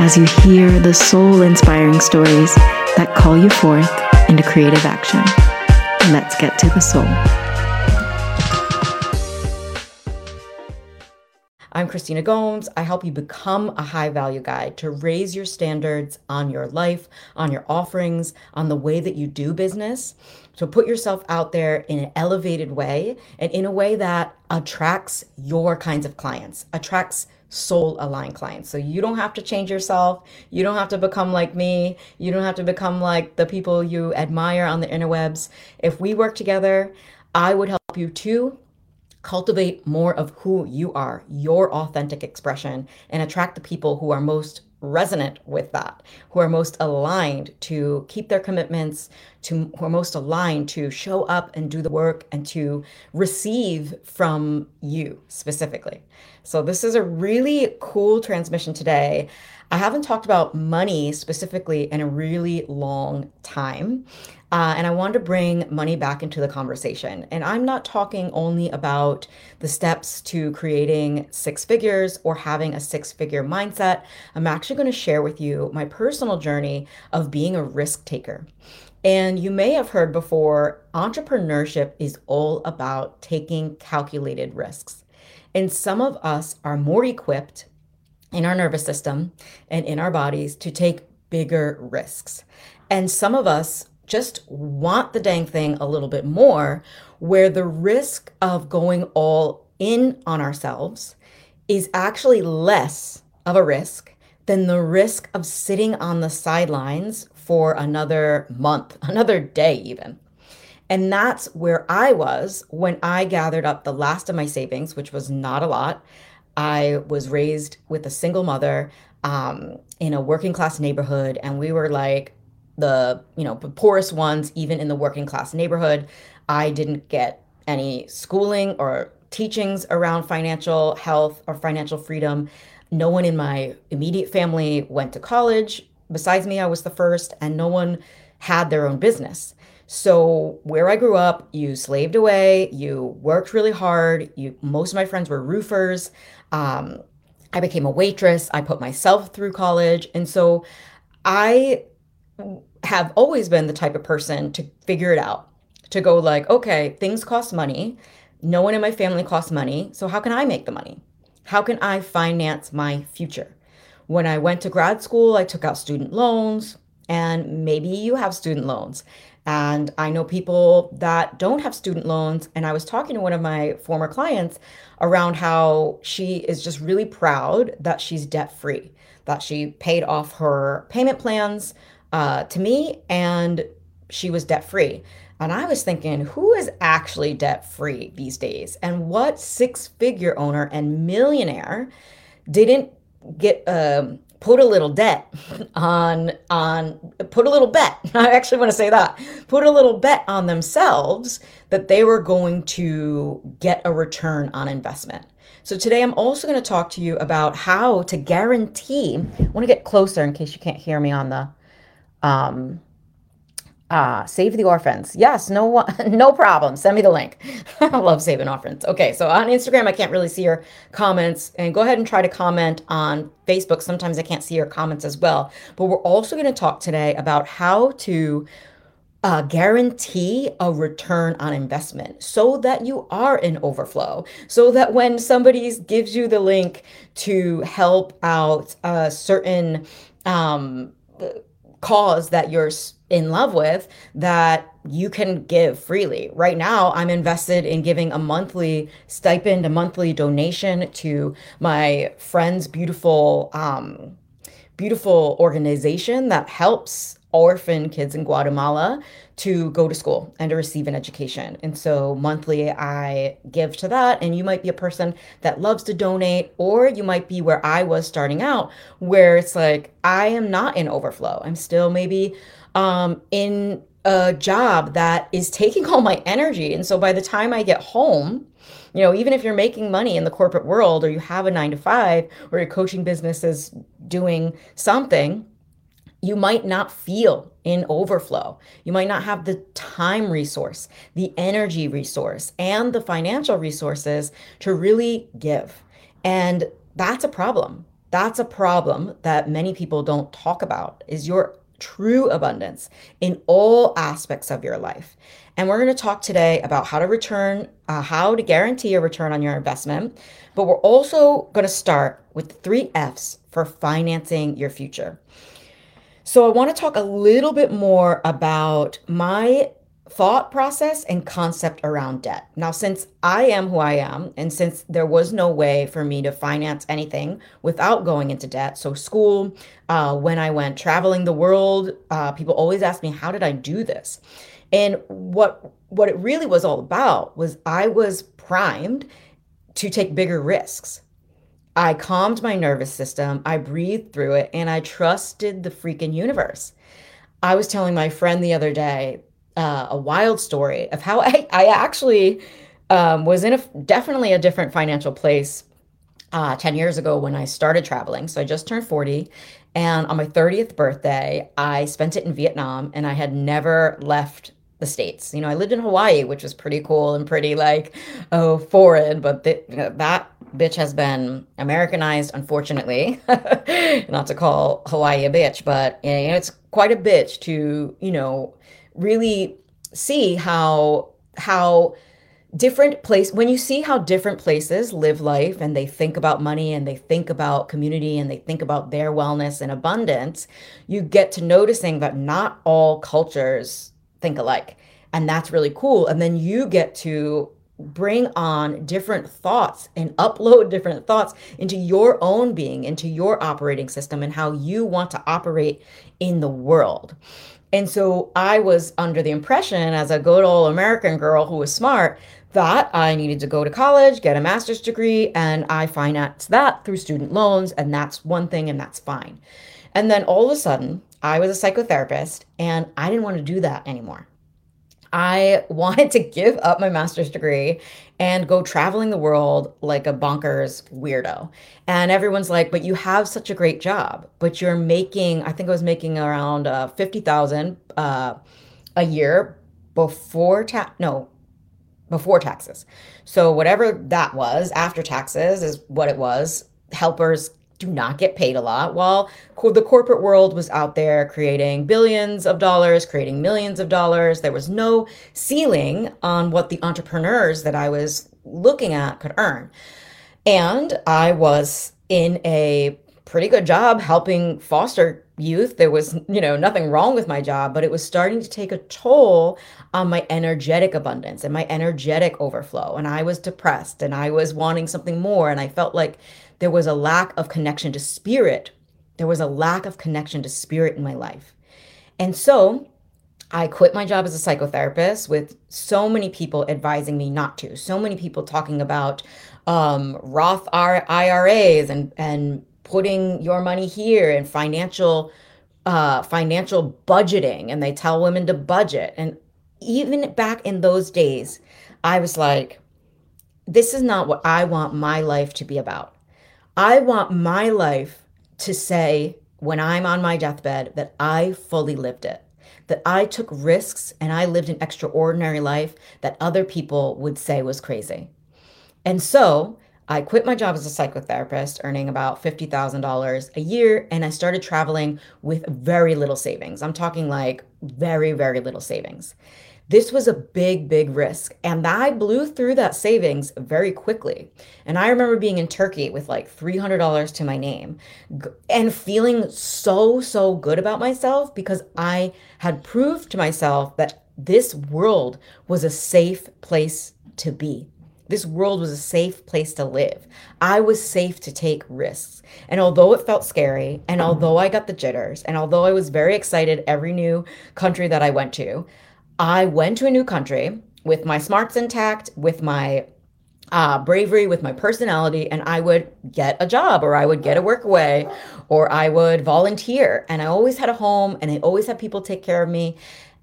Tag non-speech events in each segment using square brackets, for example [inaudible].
as you hear the soul inspiring stories that call you forth into creative action. Let's get to the soul. I'm Christina Gomes. I help you become a high value guide to raise your standards on your life, on your offerings, on the way that you do business. So put yourself out there in an elevated way and in a way that attracts your kinds of clients, attracts soul aligned clients. So you don't have to change yourself. You don't have to become like me. You don't have to become like the people you admire on the interwebs. If we work together, I would help you to cultivate more of who you are, your authentic expression, and attract the people who are most resonant with that, who are most aligned to keep their commitments, to who are most aligned to show up and do the work and to receive from you specifically. So this is a really cool transmission today. I haven't talked about money specifically in a really long time. Uh, and I wanted to bring money back into the conversation. And I'm not talking only about the steps to creating six figures or having a six figure mindset. I'm actually going to share with you my personal journey of being a risk taker. And you may have heard before entrepreneurship is all about taking calculated risks. And some of us are more equipped in our nervous system and in our bodies to take bigger risks. And some of us just want the dang thing a little bit more, where the risk of going all in on ourselves is actually less of a risk than the risk of sitting on the sidelines for another month, [laughs] another day, even. And that's where I was when I gathered up the last of my savings, which was not a lot. I was raised with a single mother um, in a working class neighborhood, and we were like the you know poorest ones even in the working class neighborhood. I didn't get any schooling or teachings around financial health or financial freedom. No one in my immediate family went to college. Besides me i was the first and no one had their own business. So where i grew up you slaved away you worked really hard you most of my friends were roofers. Um, i became a waitress. I put myself through college. And so i have always been the type of person to figure it out, to go like, okay, things cost money. No one in my family costs money. So how can I make the money? How can I finance my future? When I went to grad school, I took out student loans, and maybe you have student loans. And I know people that don't have student loans. And I was talking to one of my former clients around how she is just really proud that she's debt free, that she paid off her payment plans, uh, to me, and she was debt free. And I was thinking, who is actually debt free these days? And what six figure owner and millionaire didn't get um, put a little debt [laughs] on on put a little bet [laughs] i actually want to say that put a little bet on themselves that they were going to get a return on investment so today i'm also going to talk to you about how to guarantee i want to get closer in case you can't hear me on the um, uh, save the orphans. Yes, no, [laughs] no problem. Send me the link. [laughs] I love saving orphans. Okay, so on Instagram, I can't really see your comments, and go ahead and try to comment on Facebook. Sometimes I can't see your comments as well. But we're also going to talk today about how to uh, guarantee a return on investment so that you are in overflow so that when somebody gives you the link to help out a certain um, cause that you're in love with that you can give freely. Right now, I'm invested in giving a monthly stipend, a monthly donation to my friend's beautiful, um, beautiful organization that helps orphan kids in Guatemala to go to school and to receive an education. And so monthly I give to that. And you might be a person that loves to donate, or you might be where I was starting out, where it's like, I am not in overflow. I'm still maybe um, in a job that is taking all my energy. And so by the time I get home, you know, even if you're making money in the corporate world or you have a nine to five or your coaching business is doing something, you might not feel in overflow. You might not have the time resource, the energy resource, and the financial resources to really give. And that's a problem. That's a problem that many people don't talk about is your true abundance in all aspects of your life. And we're going to talk today about how to return, uh, how to guarantee a return on your investment. But we're also going to start with the three F's for financing your future. So, I want to talk a little bit more about my thought process and concept around debt. Now, since I am who I am, and since there was no way for me to finance anything without going into debt, so school, uh, when I went traveling the world, uh, people always ask me, "How did I do this?" And what what it really was all about was I was primed to take bigger risks. I calmed my nervous system, I breathed through it, and I trusted the freaking universe. I was telling my friend the other day uh, a wild story of how [laughs] I, I actually um, was in a definitely a different financial place uh, 10 years ago when I started traveling. So I just turned 40. And on my 30th birthday, I spent it in Vietnam and I had never left the States. You know, I lived in Hawaii, which was pretty cool and pretty like, oh, foreign, but know, that bitch has been Americanized, unfortunately. [laughs] Not to call Hawaii a bitch, but it's quite a bitch to, you know, really see how how different place when you see how different places live life and they think about money and they think about community and they think about their wellness and abundance you get to noticing that not all cultures think alike and that's really cool and then you get to bring on different thoughts and upload different thoughts into your own being into your operating system and how you want to operate in the world and so I was under the impression, as a good old American girl who was smart, that I needed to go to college, get a master's degree, and I financed that through student loans. And that's one thing, and that's fine. And then all of a sudden, I was a psychotherapist, and I didn't want to do that anymore. I [laughs] wanted to give up my master's degree and go traveling the world like a bonkers weirdo. And everyone's like, "But you have such a great job, but you're making I think I was making around uh, 50,000 uh, a year before tax no, before taxes. So whatever that was after taxes is what it was. Helpers do not get paid a lot. While the corporate world was out there creating billions of dollars creating millions of dollars there was no ceiling on what the entrepreneurs that i was looking at could earn. And i was in a pretty good job helping foster youth. There was you know nothing wrong with my job but it was starting to take a toll on my energetic abundance and my energetic overflow. And i was depressed and i was wanting something more. And i felt like there was a lack of connection to spirit. There was a lack of connection to spirit in my life. And so I quit my job as a psychotherapist with so many people advising me not to, so many people talking about um, Roth IRAs and, and putting your money here and financial uh, financial budgeting and they tell women to budget and even back in those days i was like this is not what i want my life to be about I want my life to say, when I'm on my deathbed, that I fully lived it, that I took risks and I lived an extraordinary life that other people would say was crazy. And so I quit my job as a psychotherapist, earning about $50,000 a year, and I started traveling with very little savings. I'm talking like very, very little savings. This was a big, big risk. And I blew through that savings very quickly. And I remember being in Turkey with like $300 to my name and feeling so, so good about myself because I had proved to myself that this world was a safe place to be. This world was a safe place to live. I was safe to take risks. And although it felt scary, and although I got the jitters, and although I was very excited every new country that I went to, I went to a new country with my smarts intact, with my uh, bravery, with my personality, and I would get a job or I would get a work away or I would volunteer. And I always had a home and I always had people take care of me.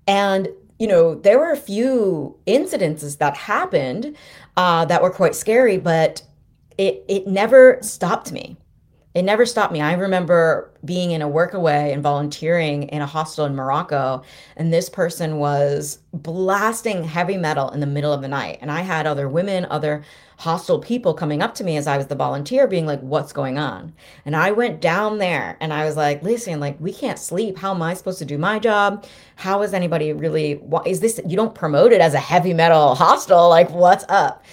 And you know, there were a few incidences that happened uh, that were quite scary, but it it never stopped me. It never stopped me. I remember being in a workaway and volunteering in a hostel in Morocco, and this person was blasting heavy metal in the middle of the night. And I had other women, other hostel people coming up to me as I was the volunteer, being like, What's going on? And I went down there and I was like, Listen, like, we can't sleep. How am I supposed to do my job? How is anybody really, is this, you don't promote it as a heavy metal hostel? Like, what's up?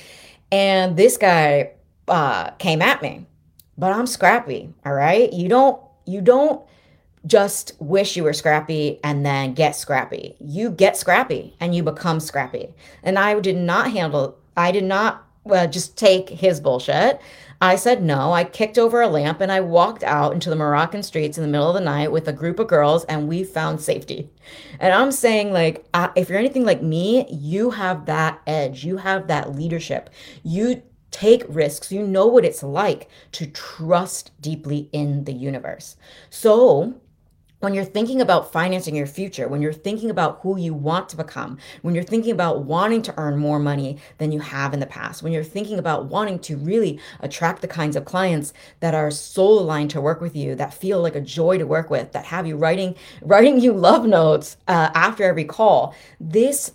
And this guy uh, came at me, but I'm scrappy. All right. You don't, you don't, just wish you were scrappy and then get scrappy. You get scrappy and you become scrappy. And I did not handle, I did not well, just take his bullshit. I said no. I kicked over a lamp and I walked out into the Moroccan streets in the middle of the night with a group of girls and we found safety. And I'm saying, like, uh, if you're anything like me, you have that edge, you have that leadership. You take risks, you know what it's like to trust deeply in the universe. So, when you're thinking about financing your future, when you're thinking about who you want to become, when you're thinking about wanting to earn more money than you have in the past, when you're thinking about wanting to really attract the kinds of clients that are soul aligned to work with you, that feel like a joy to work with, that have you writing writing you love notes uh, after every call, this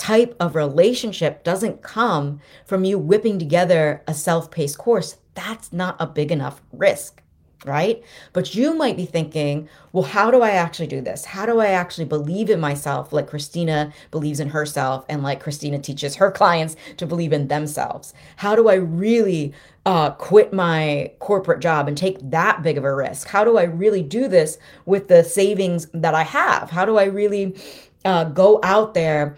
type of relationship doesn't come from you whipping together a self-paced course. That's not a big enough risk right? But you might be thinking, well, how do I actually do this? How do I actually believe in myself like Christina believes in herself and like Christina teaches her clients to believe in themselves? How do I really uh, quit my corporate job and take that big of a risk? How do I really do this with the savings that I have? How do I really uh, go out there?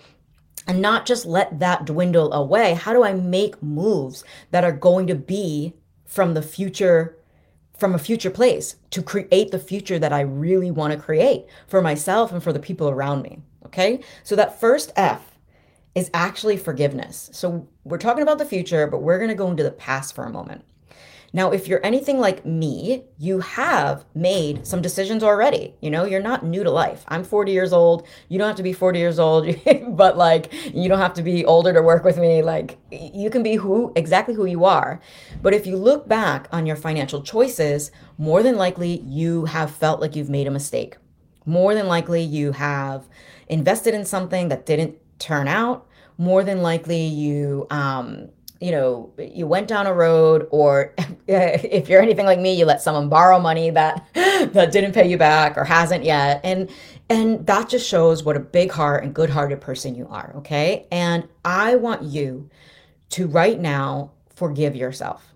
And not just let that dwindle away. How do I make moves that are going to be from the future from a future place to create the future that I really want to create for myself and for the people around me. Okay. So that first F is actually forgiveness. So we're talking about the future, but we're going to go into the past for a moment. Now, if you're anything like me, you have made some decisions already. You know, you're not new to life. I'm 40 years old. You don't have to be 40 years old, [laughs] but like, you don't have to be older to work with me. Like, you can be who exactly who you are. But if you look back on your financial choices, more than likely you have felt like you've made a mistake. More than likely you have invested in something that didn't turn out. More than likely you, um, you know you went down a road or [laughs] if you're anything like me you let someone borrow money that [laughs] that didn't pay you back or hasn't yet. And and that just shows what a big heart and good hearted person you are okay? And i want you to right now forgive yourself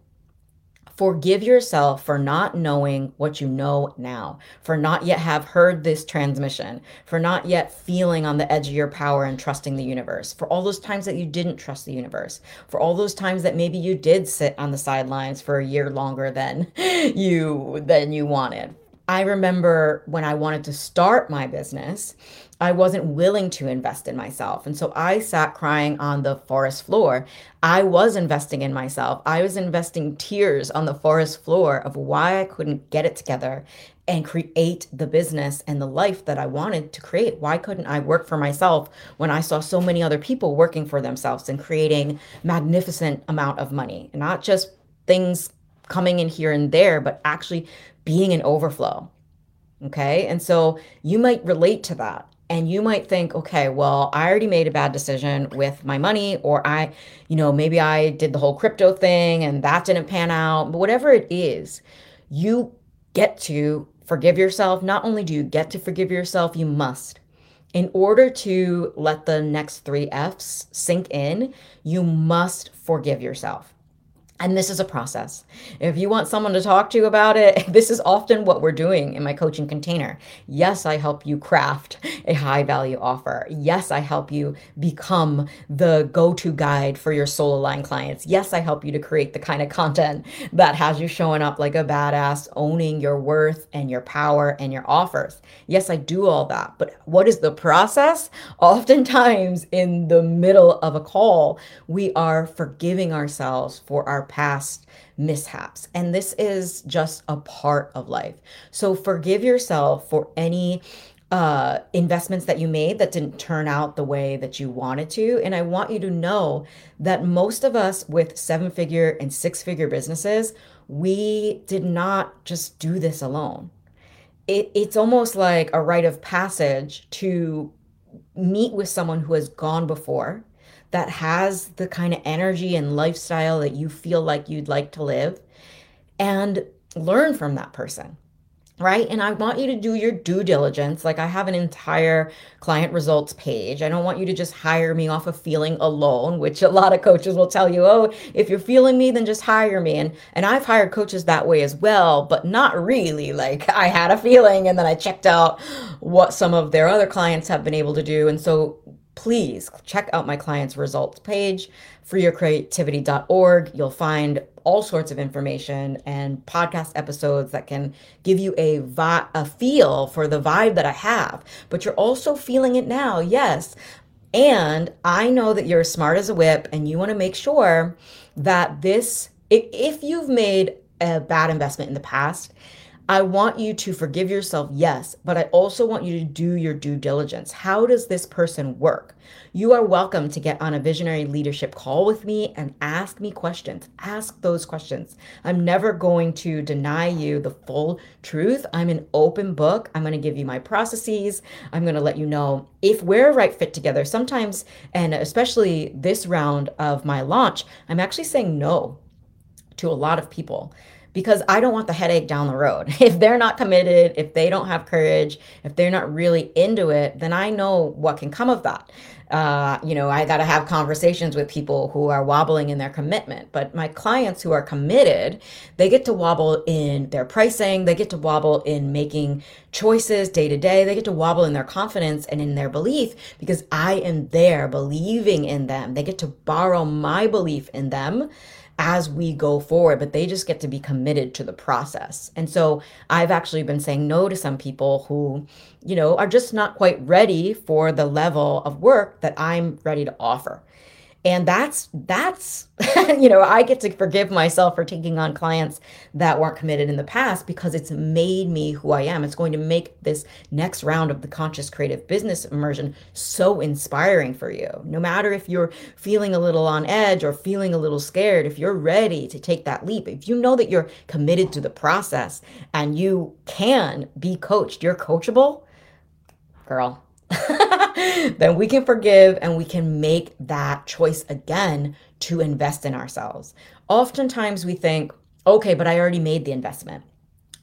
Forgive yourself for not knowing what you know now, for not yet have heard this transmission, for not yet feeling on the edge of your power and trusting the universe, for all those times that you didn't trust the universe, for all those times that maybe you did sit on the sidelines for a year longer than [laughs] you than you wanted. I remember when I wanted to start my business, I wasn't willing to invest in myself. And so I sat crying on the forest floor. I was investing in myself. I was investing tears on the forest floor of why I couldn't get it together and create the business and the life that I wanted to create. Why couldn't I work for myself when I saw so many other people working for themselves and creating magnificent amount of money? And not just things coming in here and there, but actually being an overflow. Okay. And so you might relate to that and you might think okay well i already made a bad decision with my money or i you know maybe i did the whole crypto thing and that didn't pan out. But whatever it is you get to forgive yourself. Not only do you get to forgive yourself you must. In order to let the next three f's sink in you must forgive yourself and this is a process. If you want someone to talk to you about it, [laughs] this is often what we're doing in my coaching container. Yes, I help you craft a high value offer. Yes, I help you become the go to guide for your soul aligned clients. Yes, I help you to create the kind of content that has you showing up like a badass, owning your worth and your power and your offers. Yes, I do all that. But what is the process? Oftentimes, in the middle of a call, we are forgiving ourselves for our past mishaps. And this is just a part of life. So forgive yourself for any uh, investments that you made that didn't turn out the way that you wanted to. And I want you to know that most of us with seven figure and six figure businesses, we did not just do this alone. It, it's almost like a rite of passage to meet with someone who has gone before that has the kind of energy and lifestyle that you feel like you'd like to live and learn from that person right? And I want you to do your due diligence. Like I have an entire client results page. I don't want you to just hire me off of feeling alone, which a lot of coaches will tell you, "Oh, if you're feeling me, then just hire me." And and I've hired coaches that way as well, but not really. Like I had a feeling and then I checked out what some of their other clients have been able to do. And so please check out my clients results page freeyourcreativity.org you'll find all sorts of information and podcast episodes that can give you a vi- a feel for the vibe that I have. But you're also feeling it now yes. And I know that you're as smart as a whip and you want to make sure that this if you've made a bad investment in the past I want you to forgive yourself, yes, but I also want you to do your due diligence. How does this person work? You are welcome to get on a visionary leadership call with me and ask me questions. Ask those questions. I'm never going to deny you the full truth. I'm an open book. I'm going to give you my processes. I'm going to let you know if we're a right fit together. Sometimes, and especially this round of my launch, I'm actually saying no to a lot of people because I don't want the headache down the road. [laughs] If they're not committed, if they don't have courage, if they're not really into it, then I know what can come of that. Uh, you know, I got to have conversations with people who are wobbling in their commitment. But my clients who are committed, they get to wobble in their pricing, they get to wobble in making choices day to day, they get to wobble in their confidence and in their belief because I am there believing in them. They get to borrow my belief in them as we go forward, but they just get to be committed to the process. And so I've actually been saying no to some people who, you know, are just not quite ready for the level of work that I'm ready to offer and that's that's [laughs] you know i get to forgive myself for taking on clients that weren't committed in the past because it's made me who i am. It's going to make this next round of the conscious creative business immersion so inspiring for you. No matter if you're feeling a little on edge or feeling a little scared if you're ready to take that leap if you know that you're committed to the process and you can be coached you're coachable girl [laughs] then we can forgive and we can make that choice again to invest in ourselves. Oftentimes we think, okay, but I already made the investment.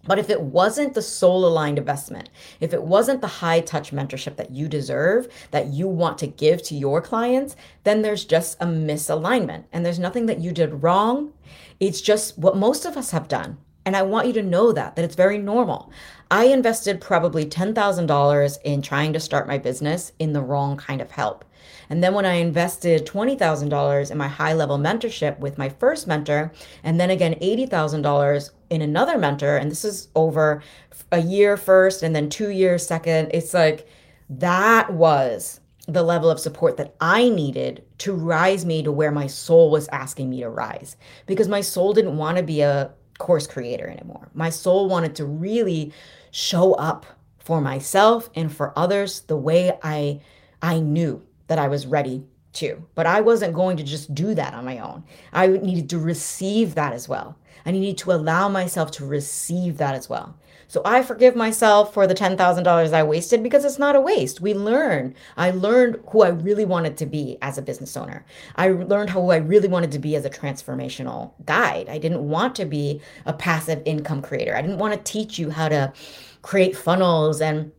But if it wasn't the soul aligned investment, if it wasn't the high touch mentorship that you deserve, that you want to give to your clients, then there's just a misalignment. And there's nothing that you did wrong. It's just what most of us have done. And I want you to know that, that it's very normal. I invested probably $10,000 in trying to start my business in the wrong kind of help. And then when I invested $20,000 in my high level mentorship with my first mentor, and then again $80,000 in another mentor, and this is over a year first and then two years second, it's like that was the level of support that I needed to rise me to where my soul was asking me to rise. Because my soul didn't want to be a course creator anymore. My soul wanted to really show up for myself and for others the way I I knew that I was ready to. But I wasn't going to just do that on my own. I needed to receive that as well. I needed to allow myself to receive that as well. So I forgive myself for the $10,000 I wasted because it's not a waste. We learn. I learned who I really wanted to be as a business owner. I learned who I really wanted to be as a transformational guide. I didn't want to be a passive income creator. I didn't want to teach you how to create funnels and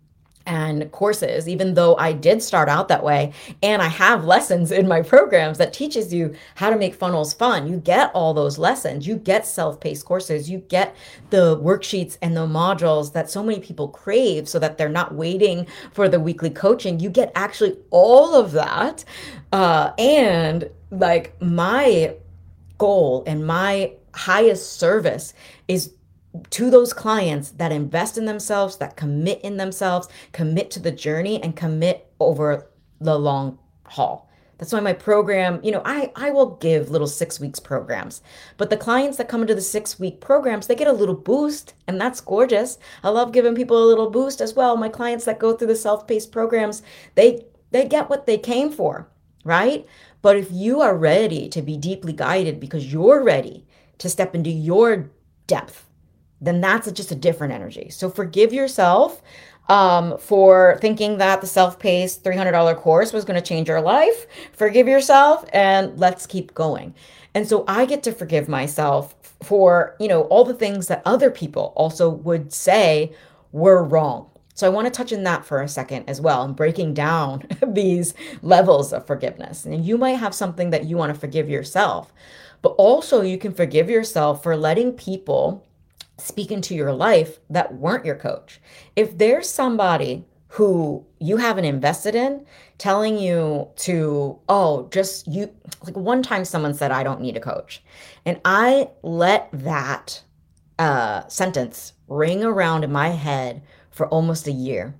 and courses even though i did start out that way. And i have lessons in my programs that teaches you how to make funnels fun. You get all those lessons. You get self-paced courses. You get the worksheets and the modules that so many people crave so that they're not waiting for the weekly coaching. You get actually all of that. Uh, and like my goal and my highest service is to those clients that invest in themselves, that commit in themselves, commit to the journey, and commit over the long haul. That's why my program, you know, I, I will give little six weeks programs, but the clients that come into the six week programs, they get a little boost, and that's gorgeous. I love giving people a little boost as well. My clients that go through the self paced programs, they they get what they came for, right? But if you are ready to be deeply guided because you're ready to step into your depth, then that's just a different energy. So forgive yourself um, for thinking that the self-paced $300 course was going to change your life. Forgive yourself and let's keep going. And so I get to forgive myself for, you know, all the things that other people also would say were wrong. So I want to touch in that for a second as well and breaking down [laughs] these levels of forgiveness. And you might have something that you want to forgive yourself, but also you can forgive yourself for letting people speak into your life that weren't your coach. If there's somebody who you haven't invested in telling you to, oh, just you, like one time someone said, I don't need a coach. And I let that uh, sentence ring around in my head for almost a year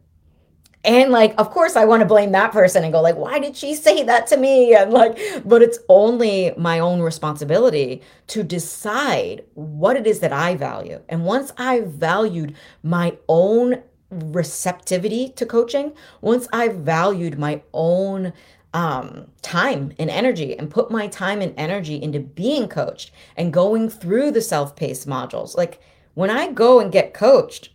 and like of course i want to blame that person and go like why did she say that to me? [laughs] And like but it's only my own responsibility to decide what it is that i value. And once i valued my own receptivity to coaching once i valued my own um, time and energy and put my time and energy into being coached and going through the self-paced modules like when i go and get coached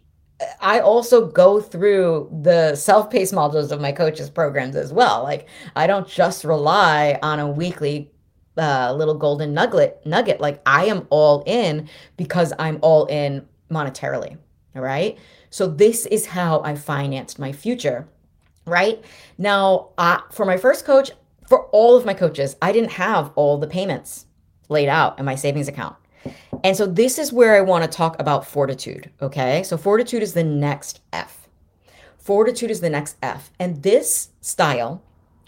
I also go through the self-paced modules of my coaches programs as well. Like I don't just rely on a weekly uh, little golden nugget nugget. Like I am all in because I'm all in monetarily. All right. So this is how I financed my future. Right now, uh, for my first coach, for all of my coaches, I didn't have all the payments laid out in my savings account. And so this is where I want to talk about fortitude. Okay. So fortitude is the next F. Fortitude is the next F. And this style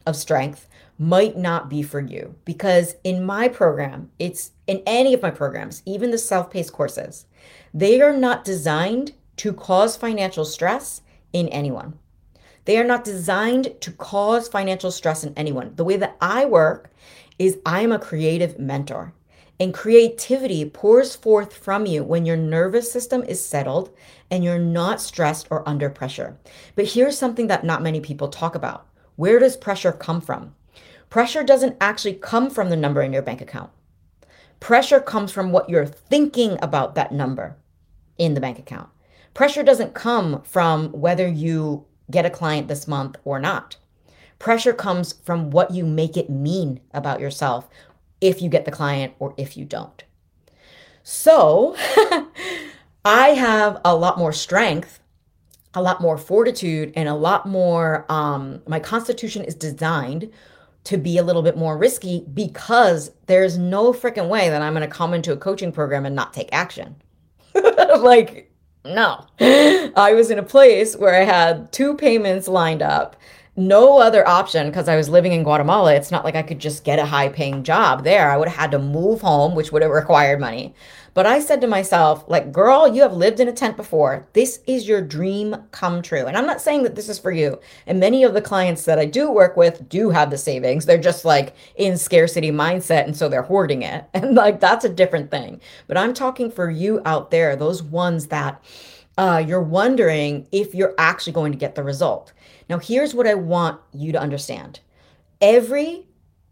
of strength might not be for you because in my program, it's in any of my programs, even the self paced courses, they are not designed to cause financial stress in anyone. They are not designed to cause financial stress in anyone. The way that I work is I am a creative mentor. And creativity pours forth from you when your nervous system is settled and you're not stressed or under pressure. But here's something that not many people talk about where does pressure come from? Pressure doesn't actually come from the number in your bank account. Pressure comes from what you're thinking about that number in the bank account. Pressure doesn't come from whether you get a client this month or not. Pressure comes from what you make it mean about yourself, if you get the client or if you don't. So [laughs] I have a lot more strength, a lot more fortitude, and a lot more. Um, my constitution is designed to be a little bit more risky because there's no freaking way that I'm going to come into a coaching program and not take action. [laughs] like, no. I was in a place where I had two payments lined up no other option because I was living in Guatemala. It's not like I could just get a high paying job there. I would have had to move home, which would have [laughs] required money. But I said to myself, like, girl, you have lived in a tent before. This is your dream come true. And I'm not saying that this is for you. And many of the clients that I do work with do have the savings. They're just like in scarcity mindset. And so they're hoarding it. [laughs] And like, that's a different thing. But I'm talking for you out there, those ones that uh, you're wondering if you're actually going to get the result. Now, here's what I want you to understand every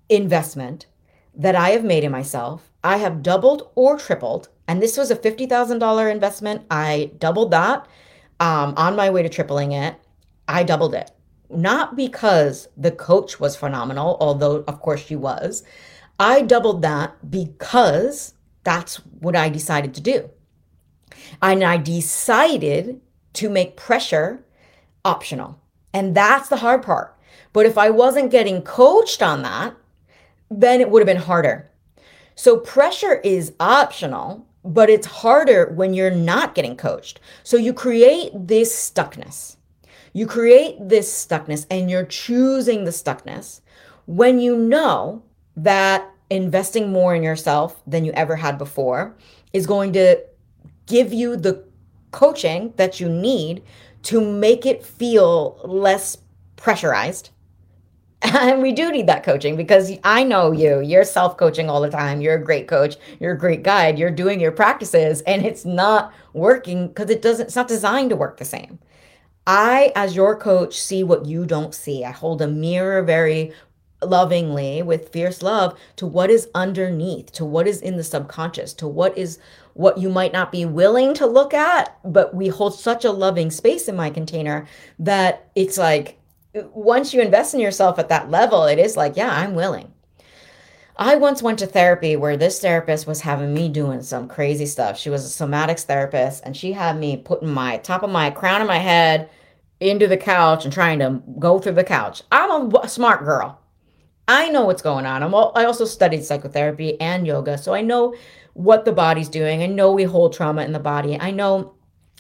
investment that I have made in myself. I have doubled or tripled, and this was a $50,000 investment. I doubled that um, on my way to tripling it. I doubled it. Not because the coach was phenomenal, although, of course, she was. I doubled that because that's what I decided to do. And I decided to make pressure optional. And that's the hard part. But if I wasn't getting coached on that, then it would have been harder. So pressure is optional, but it's harder when you're not getting coached. So you create this stuckness. You create this stuckness and you're choosing the stuckness when you know that investing more in yourself than you ever had before is going to give you the coaching that you need to make it feel less pressurized. And we do need that coaching because I know you. You're self coaching all the time. You're a great coach. You're a great guide. You're doing your practices and it's not working because it doesn't, it's not designed to work the same. I, as your coach, see what you don't see. I hold a mirror very lovingly with fierce love to what is underneath, to what is in the subconscious, to what is what you might not be willing to look at, but we hold such a loving space in my container that it's like once you invest in yourself at that level, it is like, yeah, I'm willing. I once went to therapy where this therapist was having me doing some crazy stuff. She was a somatics therapist and she had me putting my top of my crown of my head into the couch and trying to go through the couch. I'm a smart girl. I know what's going on. I'm all, I also studied psychotherapy and yoga, so I know what the body's doing. I know we hold trauma in the body. I know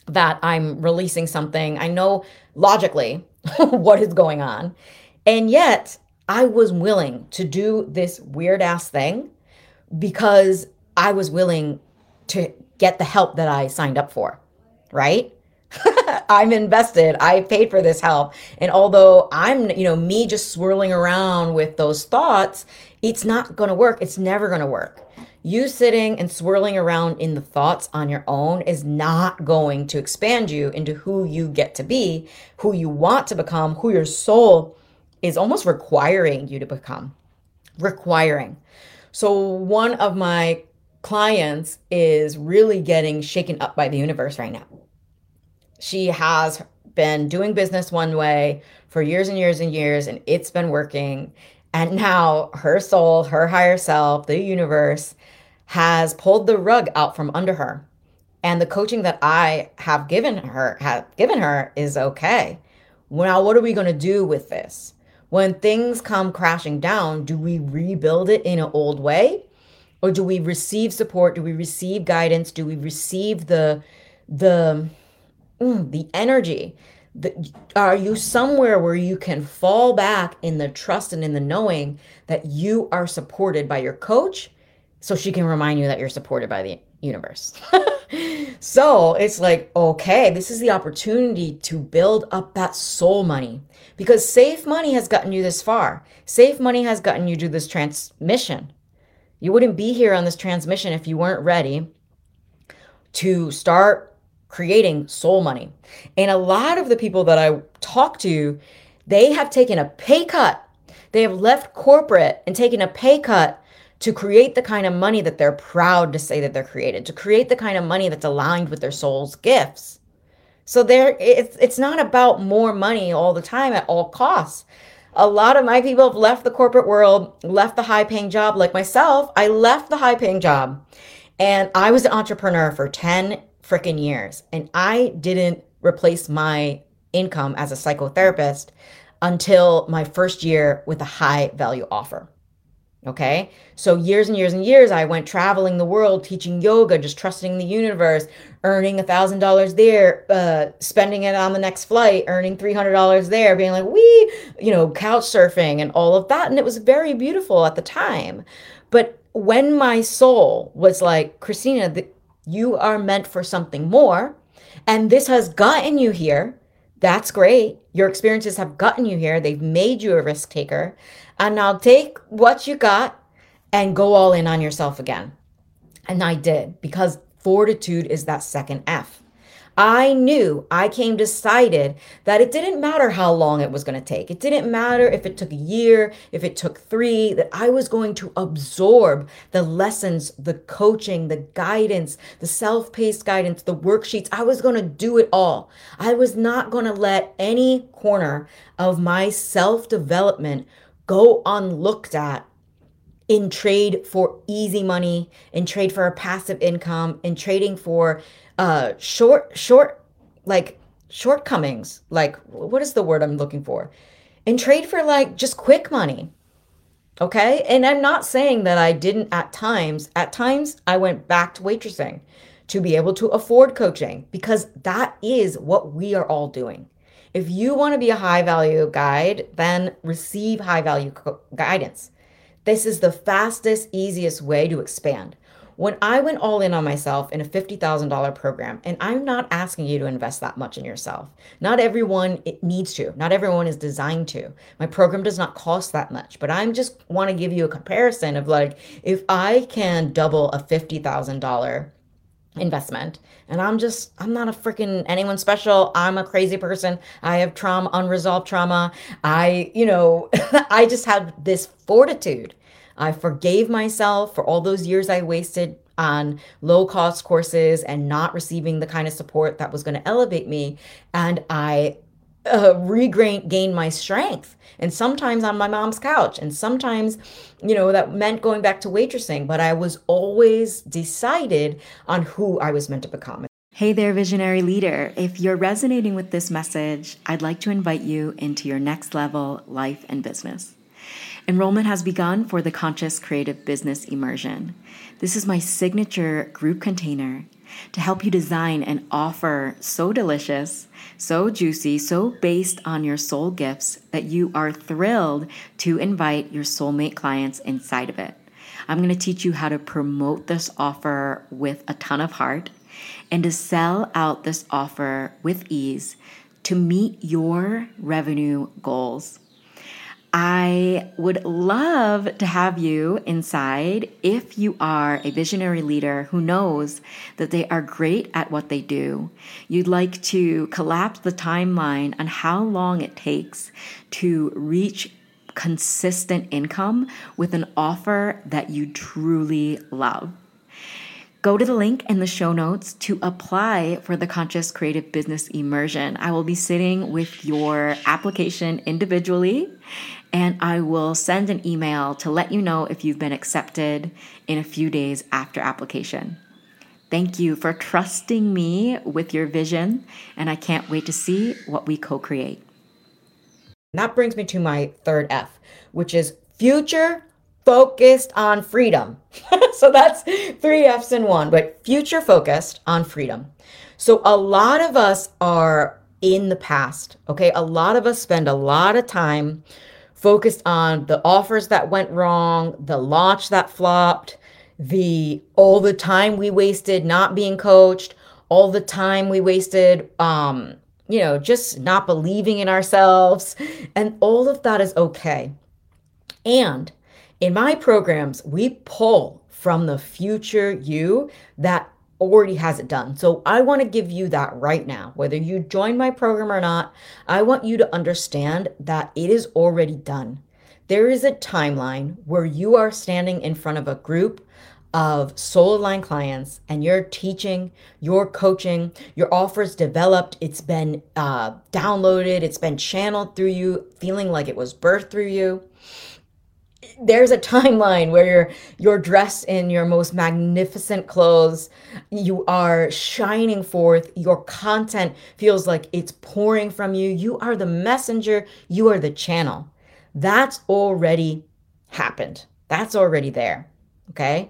that I'm releasing something. I know logically [laughs] what is going on. And yet, I was willing to do this weird ass thing because I was willing to get the help that I signed up for, right? [laughs] I'm invested. I paid for this help. And although I'm, you know, me just swirling around with those thoughts, it's not going to work. It's never going to work. You sitting and swirling around in the thoughts on your own is not going to expand you into who you get to be, who you want to become, who your soul is almost requiring you to become. Requiring. So, one of my clients is really getting shaken up by the universe right now she has been doing business one way for years and years and years, and it's been working. And now her soul, her higher self, the universe has pulled the rug out from under her. And the coaching that I have given her have given her is okay. Now, what are we going to do with this? When things come crashing down, do we rebuild it in an old way? Or do we receive support? Do we receive guidance? Do we receive the the mm, the energy the, are you somewhere where you can fall back in the trust and in the knowing that you are supported by your coach so she can remind you that you're supported by the universe [laughs] so it's like okay this is the opportunity to build up that soul money because safe money has gotten you this far safe money has gotten you to this transmission you wouldn't be here on this transmission if you weren't ready to start creating soul money. And a lot of the people that I talk to, they have taken a pay cut. They have left corporate and taken a pay cut to create the kind of money that they're proud to say that they're created, to create the kind of money that's aligned with their soul's gifts. So there it's it's not about more money all the time at all costs. A lot of my people have left the corporate world, left the high paying job like myself. I left the high paying job and I was an entrepreneur for 10 freaking years. And I didn't replace my income as a psychotherapist until my first year with a high value offer. Okay. So, years and years and years, I went traveling the world, teaching yoga, just trusting the universe, earning a $1,000 there, uh, spending it on the next flight, earning $300 there, being like, we, you know, couch surfing and all of that. And it was very beautiful at the time. But when my soul was like, Christina, the, you are meant for something more. And this has gotten you here. That's great. Your experiences have gotten you here. They've made you a risk taker. And now take what you got and go all in on yourself again. And I did because fortitude is that second F. I knew, I came decided that it didn't matter how long it was going to take. It didn't matter if it took a year, if it took three, that I was going to absorb the lessons, the coaching, the guidance, the self paced guidance, the worksheets. I was going to do it all. I was not going to let any corner of my self development go unlooked at in trade for easy money, in trade for a passive income, in trading for uh short short like shortcomings like what is the word i'm looking for? And trade for like just quick money okay? And i'm not saying that i didn't at times. At times i went back to waitressing to be able to afford coaching because that is what we are all doing. If you want to be a high value guide then receive high value co- guidance. This is the fastest easiest way to expand when I went all in on myself in a $50,000 program, and I'm not asking you to invest that much in yourself. Not everyone needs to. Not everyone is designed to. My program does not cost that much, but I'm just want to give you a comparison of like if I can double a $50,000 investment and i'm just i'm not a freaking anyone special i'm a crazy person i have trauma unresolved trauma i you know [laughs] i just have this fortitude I forgave myself for all those years I wasted on low cost courses and not receiving the kind of support that was going to elevate me. And I uh, regain my strength. And sometimes on my mom's couch, and sometimes, you know, that meant going back to waitressing, but I was always decided on who I was meant to become. Hey there, visionary leader. If you're resonating with this message, I'd like to invite you into your next level life and business. Enrollment has begun for the Conscious Creative Business Immersion. This is my signature group container to help you design an offer so delicious, so juicy, so based on your soul gifts that you are thrilled to invite your soulmate clients inside of it. I'm going to teach you how to promote this offer with a ton of heart and to sell out this offer with ease to meet your revenue goals. I would love to have you inside if you are a visionary leader who knows that they are great at what they do. You'd like to collapse the timeline on how long it takes to reach consistent income with an offer that you truly love. Go to the link in the show notes to apply for the Conscious Creative Business Immersion. I will be sitting with your application individually and I will send an email to let you know if you've been accepted in a few days after application. Thank you for trusting me with your vision, and I can't wait to see what we co create. That brings me to my third F, which is future focused on freedom. [laughs] so that's three F's in one, but future focused on freedom. So a lot of us are in the past, okay? A lot of us spend a lot of time focused on the offers that went wrong, the launch that flopped, the all the time we wasted not being coached, all the time we wasted um you know, just not believing in ourselves, and all of that is okay. And in my programs, we pull from the future you that already has it done. So I want to give you that right now. Whether you join my program or not, I want you to understand that it is already done. There is a timeline where you are standing in front of a group of soul aligned clients and you're teaching, you're coaching, your offer's developed, it's been uh, downloaded, it's been channeled through you, feeling like it was birthed through you there's a timeline where you're you're dressed in your most magnificent clothes. You are shining forth. Your content feels like it's pouring from you. You are the messenger. You are the channel. That's already happened. That's already there okay?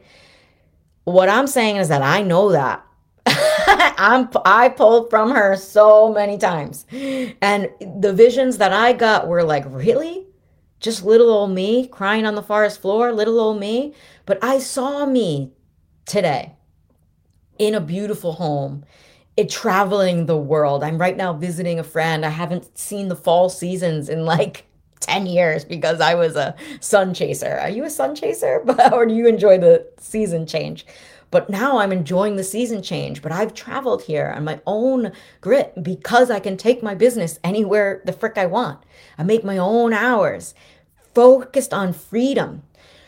What i'm saying is that i know that. [laughs] I'm I pulled from her so many times. And the visions that I got were like, really? Just little old me crying on the forest floor, little old me. But I saw me today in a beautiful home, it traveling the world. I'm right now visiting a friend. I haven't seen the fall seasons in like 10 years because I was a sun chaser. Are you a sun chaser? [laughs] or do you enjoy the season change? but now I'm enjoying the season change. But I've traveled here on my own grit because I can take my business anywhere the frick I want. I make my own hours, focused on freedom.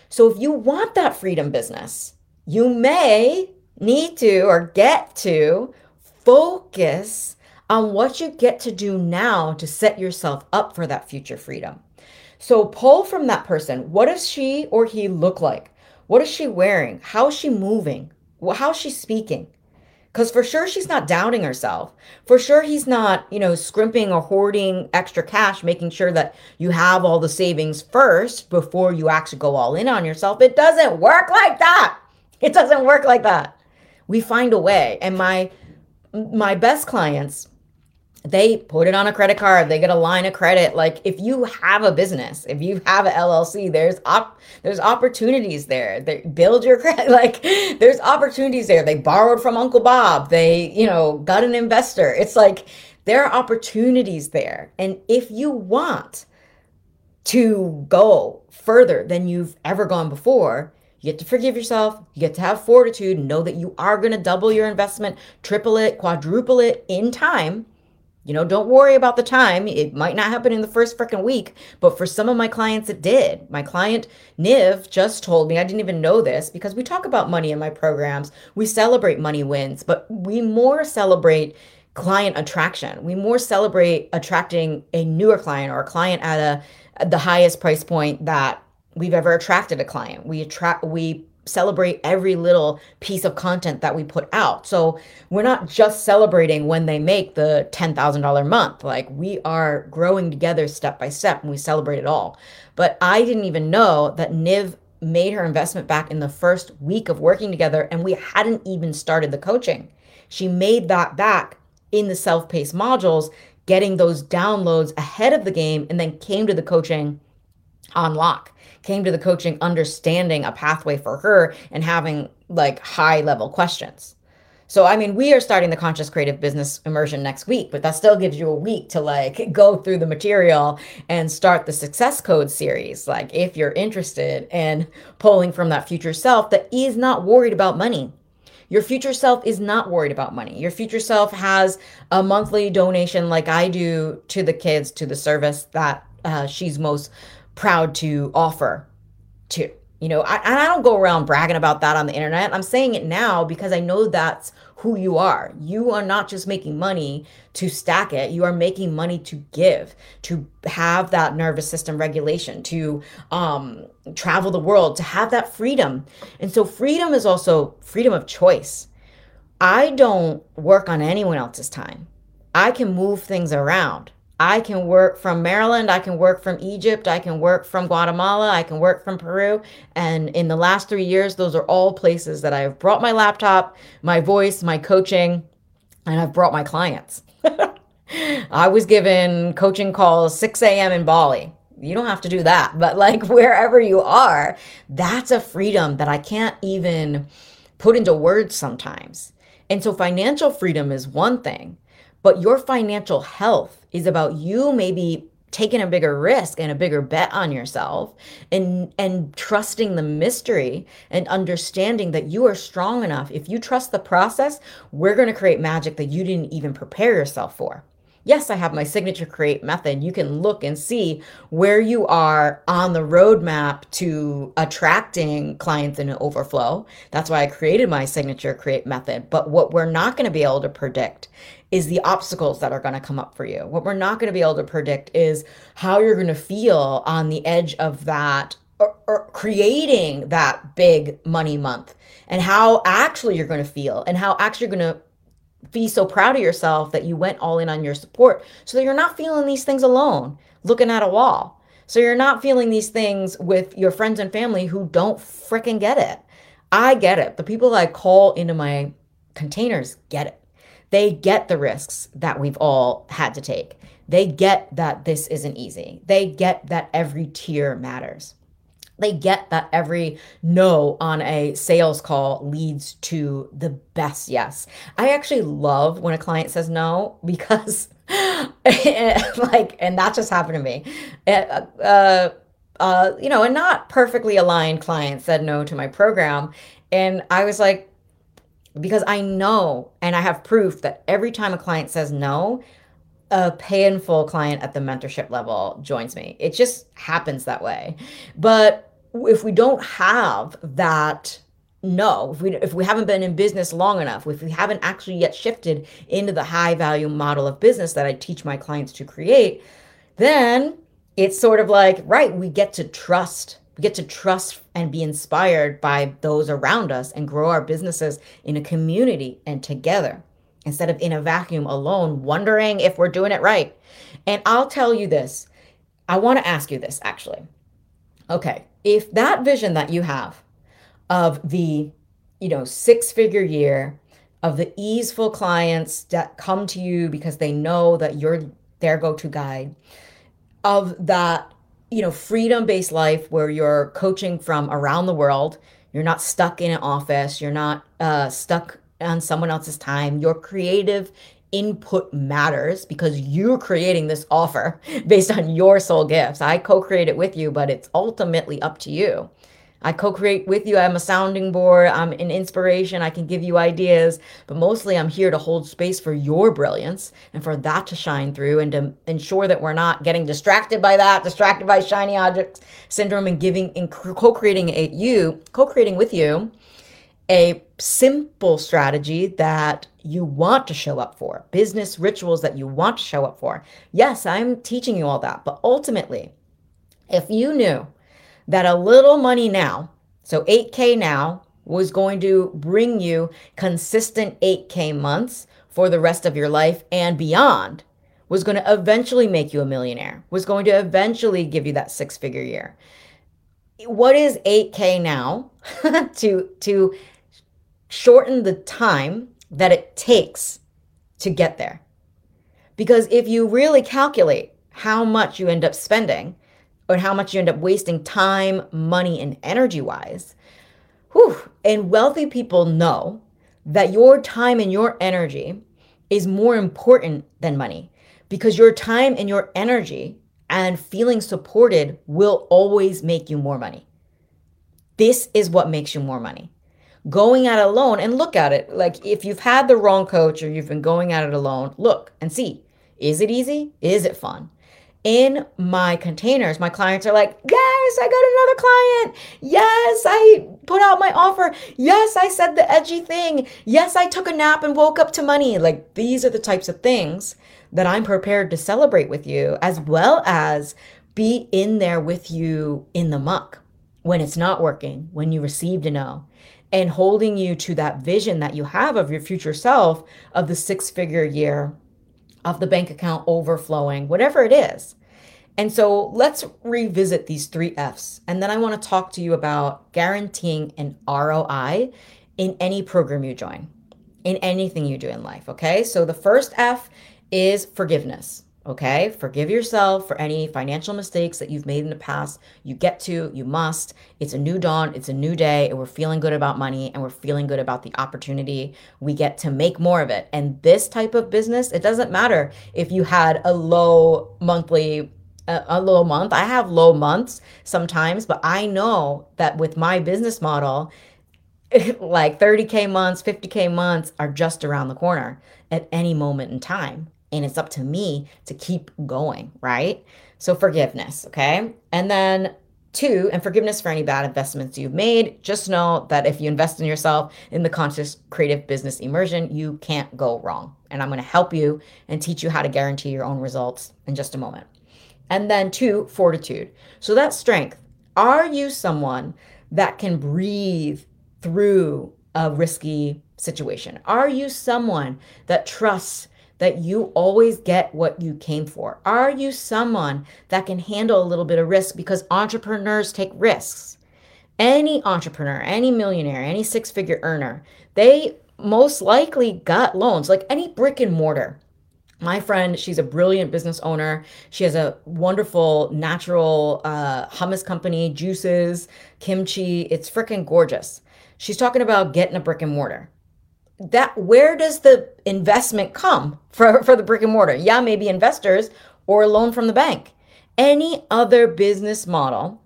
So if you want that freedom business, you may need to or get to focus on what you get to do now to set yourself up for that future freedom. So pull from that person. What does she or he look like? What is she wearing? How is she moving? How is she speaking? Because for sure she's not doubting herself. For sure he's not, you know, scrimping or hoarding extra cash, making sure that you have all the savings first before you actually go all in on yourself. It doesn't work like that. It doesn't work like that. We find a way. And my my best clients they put it on a credit card they get a line of credit like if you have a business if you have an llc there's op there's opportunities there they build your credit [laughs] like there's opportunities there they borrowed from uncle bob they you know got an investor it's like there are opportunities there and if you want to go further than you've ever gone before you get to forgive yourself. You get to have fortitude. Know that you are going to double your investment, triple it, quadruple it in time. You know, don't worry about the time. It might not happen in the first freaking week, but for some of my clients, it did. My client, Niv, just told me, I didn't even know this because we talk about money in my programs. We celebrate money wins, but we more celebrate client attraction. We more celebrate attracting a newer client or a client at a the highest price point that we've ever attracted a client. We attract we celebrate every little piece of content that we put out. So we're not just celebrating when they make the $10,000 month. Like we are growing together step by step and we celebrate it all. But I didn't even know that Niv made her investment back in the first week of working together and we hadn't even started the coaching. She made that back in the self-paced modules, getting those downloads ahead of the game and then came to the coaching on lock came to the coaching understanding a pathway for her and having like high level questions. So, I mean, we are starting the conscious creative business immersion next week, but that still gives you a week to like [laughs] go through the material and start the success code series. Like, if you're interested in pulling from that future self that is not worried about money. Your future self is not worried about money. Your future self has a monthly donation, like I do to the kids, to the service that uh, she's most proud to offer to. You know, I, and I don't go around bragging about that on the internet. I'm saying it now because I know that's who you are. You are not just making money to stack it. You are making money to give, to have that nervous system regulation, to um, travel the world, to have that freedom. And so, freedom is also freedom of choice. I don't work on anyone else's time. I can move things around. I can work from Maryland, I can work from Egypt, I can work from Guatemala, I can work from Peru. And in the last three years, those are all places that I've brought my laptop, my voice, my coaching, and I've brought my clients. [laughs] I was given coaching calls 6 a.m. in Bali. You don't have to do that, but like [laughs] wherever you are, that's a freedom that I can't even put into words sometimes. And so financial freedom is one thing, but your financial health is about you maybe taking a bigger risk and a bigger bet on yourself and and trusting the mystery and understanding that you are strong enough. If you trust the process we're going to create magic that you didn't even prepare yourself for yes i have my signature create method. You can look and see where you are on the roadmap to attracting clients in an overflow. That's why i created my signature create method. But what we're not going to be able to predict is the obstacles that are going to come up for you. What we're not going to be able to predict is how you're going to feel on the edge of that or, creating that big money month and how actually you're going to feel and how actually you're going to be so proud of yourself that you went all in on your support so that you're not feeling these things alone looking at a wall. So you're not feeling these things with your friends and family who don't freaking get it. I get it. The people I call into my containers get it they get the risks that we've all had to take. They get that this isn't easy. They get that every tier matters. They get that every no on a sales call leads to the best yes. I actually love when a client says no [laughs] because, like, and that just happened to me. Uh, uh, uh, you know, a not perfectly aligned client said no to my program. And I was like, because I know and I have proof that every time a client says no, a painful client at the mentorship level joins me. It just happens that way. But if we don't have that no if we if we haven't been in business long enough if we haven't actually yet shifted into the high value model of business that I teach my clients to create then it's sort of like right we get to trust we get to trust and be inspired by those around us and grow our businesses in a community and together instead of in a vacuum alone, wondering if we're doing it right. And I'll tell you this I want to ask you this actually. Okay, if that vision that you have of the, you know, six figure year, of the easeful clients that come to you because they know that you're their go to guide, of that, you know, freedom based life where you're coaching from around the world. You're not stuck in an office. You're not uh, stuck on someone else's time. Your creative input matters because you're creating this offer [laughs] based on your soul gifts. I co create it with you, but it's ultimately up to you. I co create with you. I'm a sounding board. I'm an inspiration. I can give you ideas, but mostly I'm here to hold space for your brilliance and for that to shine through and to ensure that we're not getting distracted by that, distracted by shiny objects syndrome and giving and co creating you, co creating with you a simple strategy that you want to show up for, business rituals that you want to show up for. Yes, I'm teaching you all that, but ultimately, if you knew that a little money now, so 8K now, was going to bring you consistent 8K months for the rest of your life and beyond, was going to eventually make you a millionaire, was going to eventually give you that six figure year. What is 8K now [laughs] to, to shorten the time that it takes to get there. Because if you really calculate how much you end up spending or how much you end up wasting time, money, and energy wise, whew, and wealthy people know that your time and your energy is more important than money because your time and your energy and feeling supported will always make you more money. This is what makes you more money going at it alone and look at it. Like if you've had the wrong coach or you've been going at it alone, look and see is it easy? Is it fun? In my containers, my clients are like, Yes, I got another client. Yes, I put out my offer. Yes, I said the edgy thing. Yes, I took a nap and woke up to money. Like these are the types of things that I'm prepared to celebrate with you, as well as be in there with you in the muck when it's not working, when you received a no, and holding you to that vision that you have of your future self of the six figure year of the bank account overflowing, whatever it is. And so let's revisit these three F's. And then I want to talk to you about guaranteeing an ROI in any program you join, in anything you do in life. Okay. So the first F is forgiveness. Okay, forgive yourself for any financial mistakes that you've made in the past. You get to, you must. It's a new dawn, it's a new day, and we're feeling good about money and we're feeling good about the opportunity we get to make more of it. And this type of business, it doesn't matter if you had a low monthly a, low month. I have low months sometimes, but I know that with my business model, [laughs] like 30k months, 50k months are just around the corner at any moment in time and it's up to me to keep going, right? So forgiveness, okay? And then two, and forgiveness for any bad investments you've made. Just know that if you invest in yourself in the conscious creative business immersion, you can't go wrong. And I'm going to help you and teach you how to guarantee your own results in just a moment. And then two, fortitude. So that's strength. Are you someone that can breathe through a risky situation? Are you someone that trusts that you always get what you came for? Are you someone that can handle a little bit of risk because entrepreneurs take risks? Any entrepreneur, any millionaire, any six figure earner, they most likely got loans, like any brick and mortar. My friend, she's a brilliant business owner. She has a wonderful natural uh, hummus company, juices, kimchi. It's freaking gorgeous. She's talking about getting a brick and mortar that where does the investment come for, for the brick and mortar? Yeah, maybe investors or a loan from the bank. Any other business model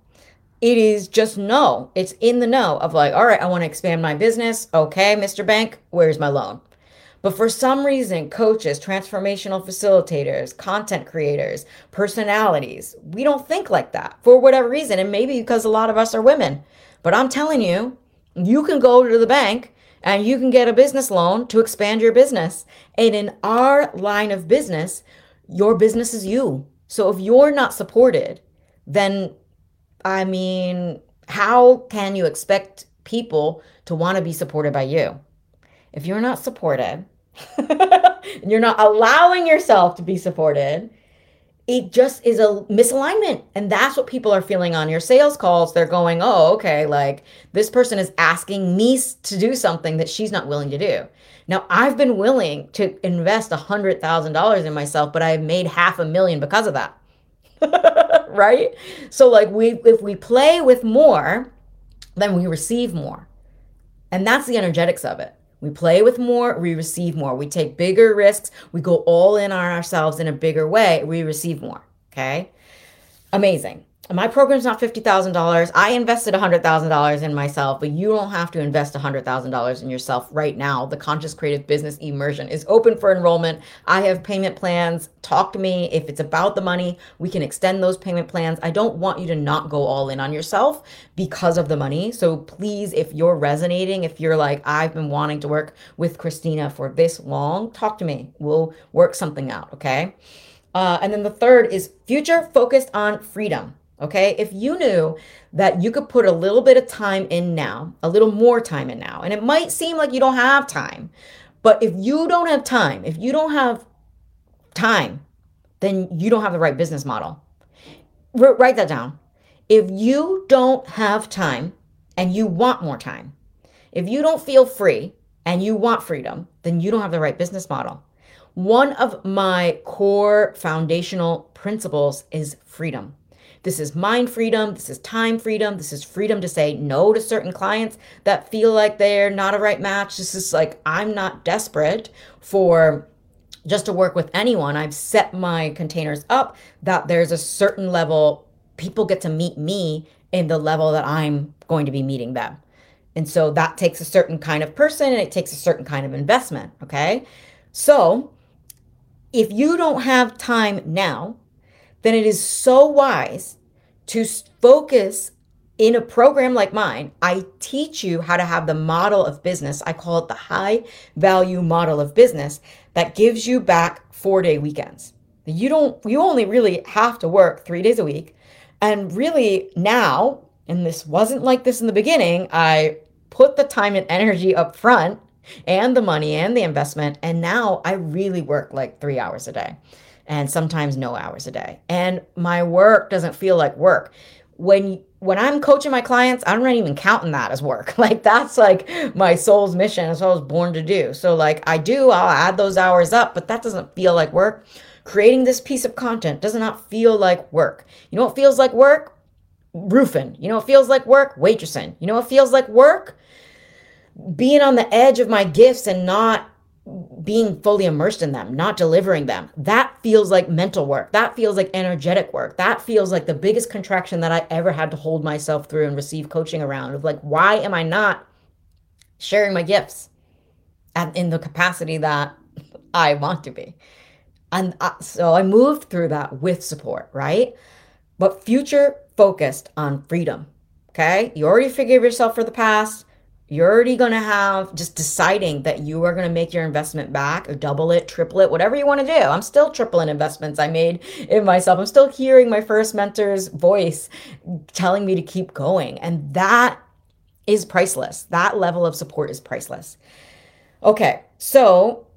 it is just no. It's in the no of like, all right, I want to expand my business. Okay, Mr. Bank, where's my loan? But for some reason, coaches, transformational facilitators, content creators, personalities, we don't think like that for whatever reason. And maybe because a lot of us are women. But I'm telling you, you can go to the bank and you can get a business loan to expand your business. And in our line of business, your business is you. So if you're not supported, then I mean, how can you expect people to want to be supported by you? If you're not supported, [laughs] and you're not allowing yourself to be supported, it just is a misalignment. And that's what people are feeling on your sales calls. They're going, oh, okay, like this person is asking me to do something that she's not willing to do. Now, I've been willing to invest a $100,000 in myself, but I've made half a million because of that. [laughs] right? So, like, we, if we play with more, then we receive more. And that's the energetics of it. We play with more, we receive more. We take bigger risks, we go all in on ourselves in a bigger way, we receive more. Okay. Amazing my program's not $50,000. I invested $100,000 in myself, but you don't have to invest $100,000 in yourself right now. The Conscious Creative Business Immersion is open for enrollment. I have payment plans. Talk to me. If it's about the money, we can extend those payment plans. I don't want you to not go all in on yourself because of the money. So please, if you're resonating, if you're like, I've been wanting to work with Christina for this long, talk to me. We'll work something out. Okay. Uh, and then the third is future focused on freedom. Okay. If you knew that you could put a little bit of time in now, a little more time in now, and it might seem like you don't have time, but if you don't have time, if you don't have time, then you don't have the right business model. R- write that down. If you don't have time and you want more time, if you don't feel free and you want freedom, then you don't have the right business model. One of my core foundational principles is freedom. This is mind freedom. This is time freedom. This is freedom to say no to certain clients that feel like they're not a right match. This is like, I'm not desperate for just to work with anyone. I've set my containers up that there's a certain level, people get to meet me in the level that I'm going to be meeting them. And so that takes a certain kind of person and it takes a certain kind of investment. Okay. So if you don't have time now, then it is so wise to focus in a program like mine. I teach you how to have the model of business. I call it the high value model of business that gives you back four day weekends. You don't, you only really have to work three days a week. And really now, and this wasn't like this in the beginning, I put the time and energy up front and the money and the investment. And now I really work like three hours a day and sometimes no hours a day. And my work doesn't feel like work. When when I'm coaching my clients, I'm not even counting that as work. [laughs] Like that's like my soul's mission. That's what I was born to do. So like I do, I'll add those hours up, but that doesn't feel like work. Creating this piece of content does not feel like work. You know what feels like work? Roofing. You know what feels like work? Waitressing. You know what feels like work? Being on the edge of my gifts and not being fully immersed in them, not delivering them. That feels like mental work. That feels like energetic work. That feels like the biggest contraction that I ever had to hold myself through and receive coaching around of like, why am I not sharing my gifts at, in the capacity that [laughs] I want to be? And uh, so I moved through that with support, right? But future focused on freedom. Okay. You already forgive yourself for the past you're already going to have just deciding that you are going to make your investment back or double it, triple it, whatever you want to do. I'm still tripling investments I made in myself. I'm still hearing my first mentor's voice telling me to keep going. And that is priceless. That level of support is priceless. Okay, so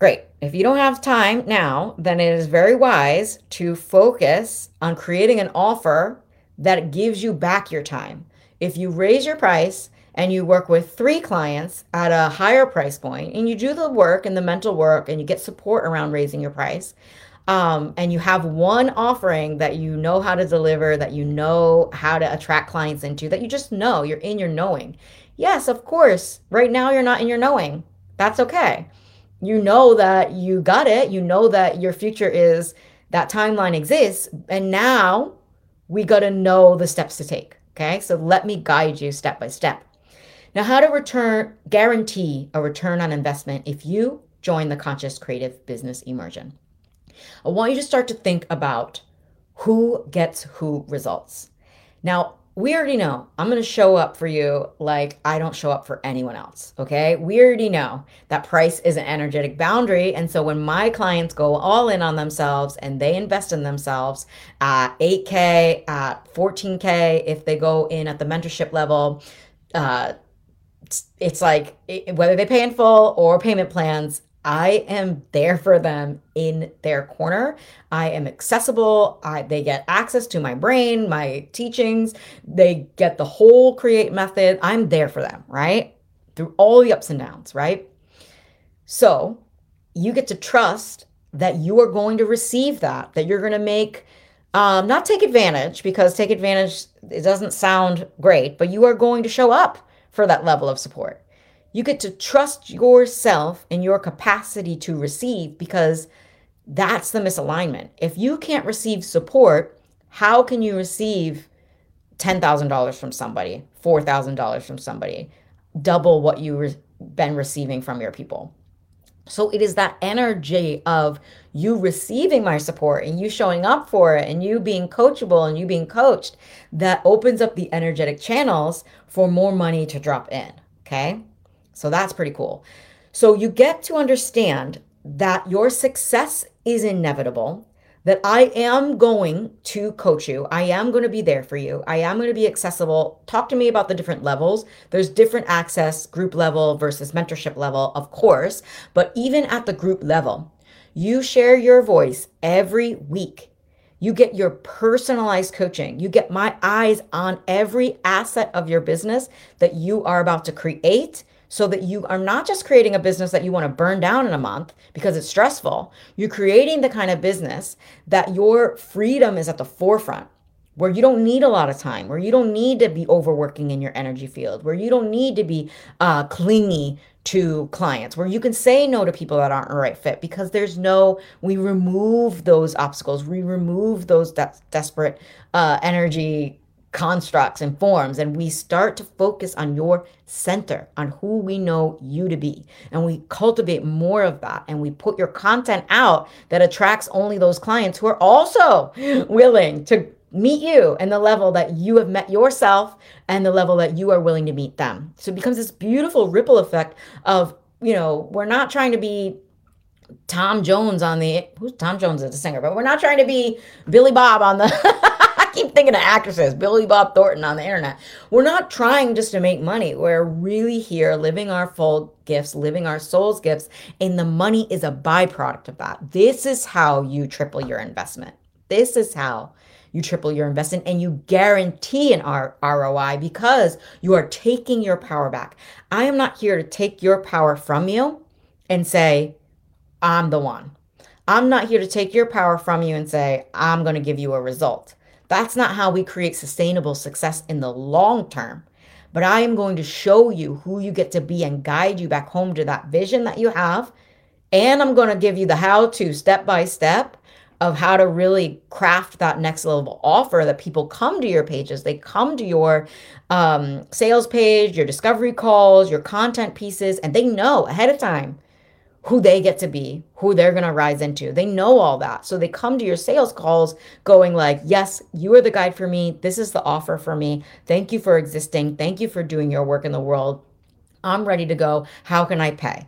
great. If you don't have time now, then it is very wise to focus on creating an offer that gives you back your time. If you raise your price, and you work with three clients at a higher price point and you do the work and the mental work and you get support around raising your price um, and you have one offering that you know how to deliver that you know how to attract clients into that you just know you're in your knowing yes of course right now you're not in your knowing that's okay you know that you got it you know that your future is that timeline exists and now we got to know the steps to take. Okay. So let me guide you step by step. Now, how to return, guarantee a return on investment if you join the Conscious Creative Business Immersion. I want you to start to think about who gets who results. Now, we already know I'm going to show up for you like I don't show up for anyone else. Okay. We already know that price is an energetic boundary. And so when my clients go all in on themselves and they invest in themselves at 8K, at 14K, if they go in at the mentorship level, uh, it's like whether they pay in full or payment plans, I am there for them in their corner. I am accessible. I, they get access to my brain, my teachings. They get the whole create method. I'm there for them, right? Through all the ups and downs, right? So you get to trust that you are going to receive that, that you're going to make, um, not take advantage, because take advantage, it doesn't sound great, but you are going to show up for that level of support you get to trust yourself and your capacity to receive because that's the misalignment. If you can't receive support, how can you receive $10,000 from somebody, $4,000 from somebody, double what you've re- been receiving from your people? So it is that energy of you receiving my support and you showing up for it and you being coachable and you being coached that opens up the energetic channels for more money to drop in. Okay. So that's pretty cool. So you get to understand that your success is inevitable, that I am going to coach you. I am going to be there for you. I am going to be accessible. Talk to me about the different levels. There's different access, group level versus mentorship level, of course. But even at the group level, you share your voice every week. You get your personalized coaching. You get my eyes on every asset of your business that you are about to create so that you are not just creating a business that you want to burn down in a month because it's stressful. You're creating the kind of business that your freedom is at the forefront, where you don't need a lot of time, where you don't need to be overworking in your energy field, where you don't need to be uh, clingy to clients, where you can say no to people that aren't a right fit because there's no, we remove those obstacles, we remove those de- desperate uh, energy constructs and forms and we start to focus on your center on who we know you to be. And we cultivate more of that and we put your content out that attracts only those clients who are also [laughs] willing to meet you and the level that you have met yourself and the level that you are willing to meet them. So it becomes this beautiful ripple effect of you know we're not trying to be Tom Jones on the who's Tom Jones is a singer, but we're not trying to be Billy Bob on the [laughs] keep thinking of actresses, Billy Bob Thornton on the internet. We're not trying just to make money. We're really here living our full gifts, living our soul's gifts, and the money is a byproduct of that. This is how you triple your investment. This is how you triple your investment and you guarantee an R- ROI because you are taking your power back. I am not here to take your power from you and say, I'm the one. I'm not here to take your power from you and say, I'm going to give you a result. That's not how we create sustainable success in the long term. But I am going to show you who you get to be and guide you back home to that vision that you have. And I'm going to give you the how to step by step of how to really craft that next level offer that people come to your pages. They come to your um, sales page, your discovery calls, your content pieces, and they know ahead of time who they get to be, who they're going to rise into. They know all that. So they come to your sales calls going like, "Yes, you are the guide for me. This is the offer for me. Thank you for existing. Thank you for doing your work in the world. I'm ready to go. How can I pay?"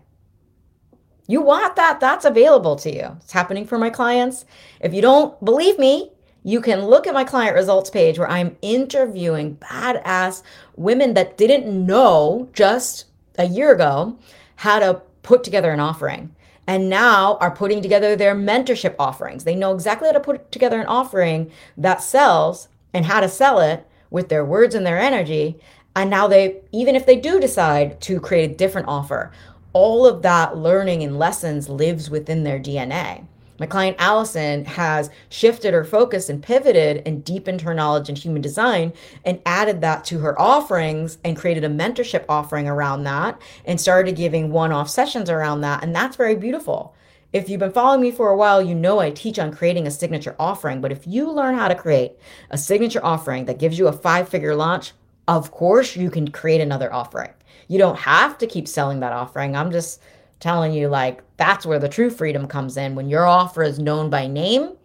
You want that? That's available to you. It's happening for my clients. If you don't believe me, you can look at my client results page where I'm interviewing badass women that didn't know just a year ago how to put together an offering and now are putting together their mentorship offerings. They know exactly how to put together an offering that sells and how to sell it with their words and their energy. And now they, even if they do decide to create a different offer, all of that learning and lessons lives within their DNA. My client Allison has shifted her focus and pivoted and deepened her knowledge in human design and added that to her offerings and created a mentorship offering around that and started giving one off sessions around that. And that's very beautiful. If you've been following me for a while, you know I teach on creating a signature offering. But if you learn how to create a signature offering that gives you a five figure launch, of course you can create another offering. You don't have to keep selling that offering. I'm just telling you, like, that's where the true freedom comes in. When your offer is known by name,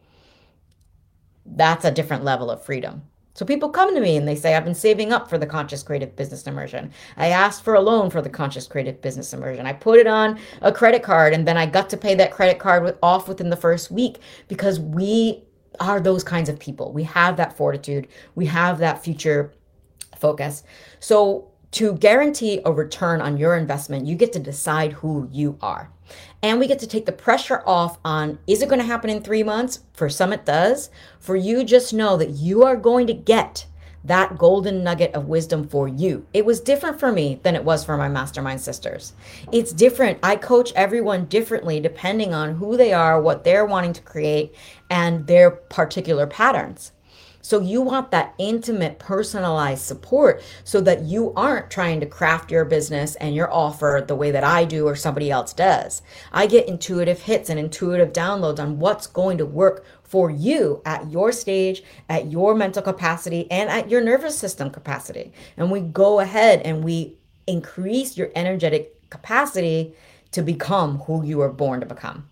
that's a different level of freedom. So people come to me and they say, I've been saving up for the conscious creative business immersion. I asked for a loan for the conscious creative business immersion. I put it on a credit card and then I got to pay that credit card with, off within the first week because we are those kinds of people. We have that fortitude, we have that future focus. So to guarantee a return on your investment, you get to decide who you are. And we get to take the pressure off on is it going to happen in three months? For some, it does. For you, just know that you are going to get that golden nugget of wisdom for you. It was different for me than it was for my mastermind sisters. It's different. I coach everyone differently depending on who they are, what they're wanting to create, and their particular patterns. So you want that intimate, personalized support so that you aren't trying to craft your business and your offer the way that I do or somebody else does. I get intuitive hits and intuitive downloads on what's going to work for you at your stage, at your mental capacity, and at your nervous system capacity. And we go ahead and we increase your energetic capacity to become who you were born to become.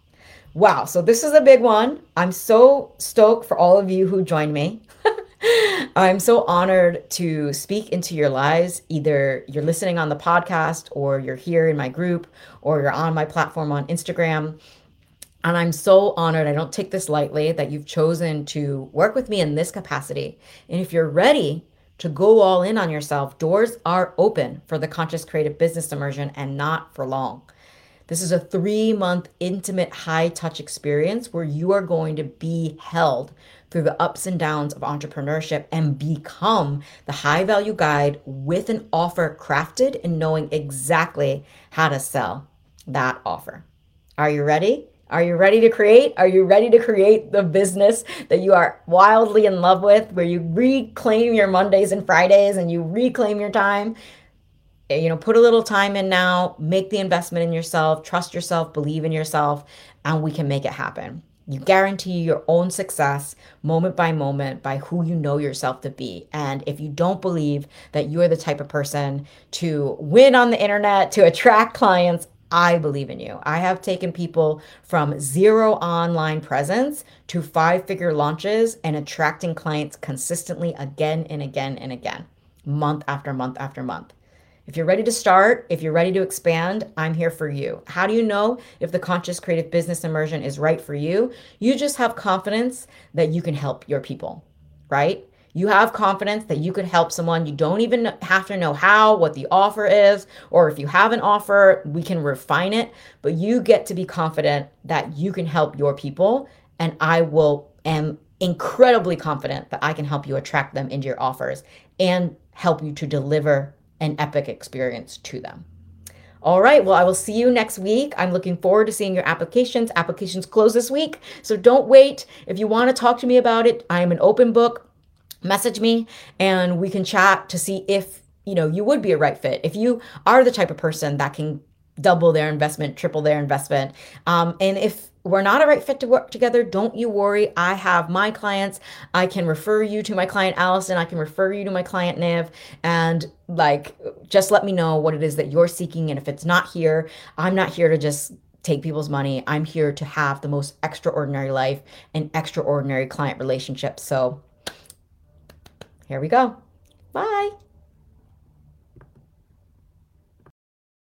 Wow, so this is a big one. I'm so stoked for all of you who joined me. [laughs] I'm so honored to speak into your lives. Either you're listening on the podcast, or you're here in my group, or you're on my platform on Instagram. And I'm so honored, I don't take this lightly, that you've chosen to work with me in this capacity. And if you're ready to go all in on yourself, doors are open for the Conscious Creative Business Immersion and not for long. This is a three month intimate high touch experience where you are going to be held through the ups and downs of entrepreneurship and become the high value guide with an offer crafted and knowing exactly how to sell that offer. Are you ready? Are you ready to create? Are you ready to create the business that you are wildly in love with, where you reclaim your Mondays and Fridays and you reclaim your time? Eh, you know, put a little time in now, make the investment in yourself, trust yourself, believe in yourself, and we can make it happen. You guarantee your own success moment by moment by who you know yourself to be. And if you don't believe that you're the type of person to win on the internet, to attract clients, I believe in you. I have taken people from zero online presence to five figure launches and attracting clients consistently again and again and again, month after month after month. If you're ready to start, if you're ready to expand, I'm here for you. How do you know if the conscious creative business immersion is right for you? You just have confidence that you can help your people, right? You have confidence that you could help someone. You don't even have to know how, what the offer is, or if you have an offer, we can refine it. But you get to be confident that you can help your people. And I will am incredibly confident that I can help you attract them into your offers and help you to deliver an epic experience to them. All right, well, I will see you next week. I'm looking forward to seeing your applications. Applications close this week, so don't wait. If you want to talk to me about it, I am an open book. Message me and we can chat to see if you know you would be a right fit if you are the type of person that can double their investment triple their investment um, and if we're not a right fit to work together, don't you worry. I have my clients. I can refer you to my client Allison. I can refer you to my client Niv. And like, just let me know what it is that you're seeking. And if it's not here, I'm not here to just take people's money. I'm here to have the most extraordinary life and extraordinary client relationships. So here we go. Bye.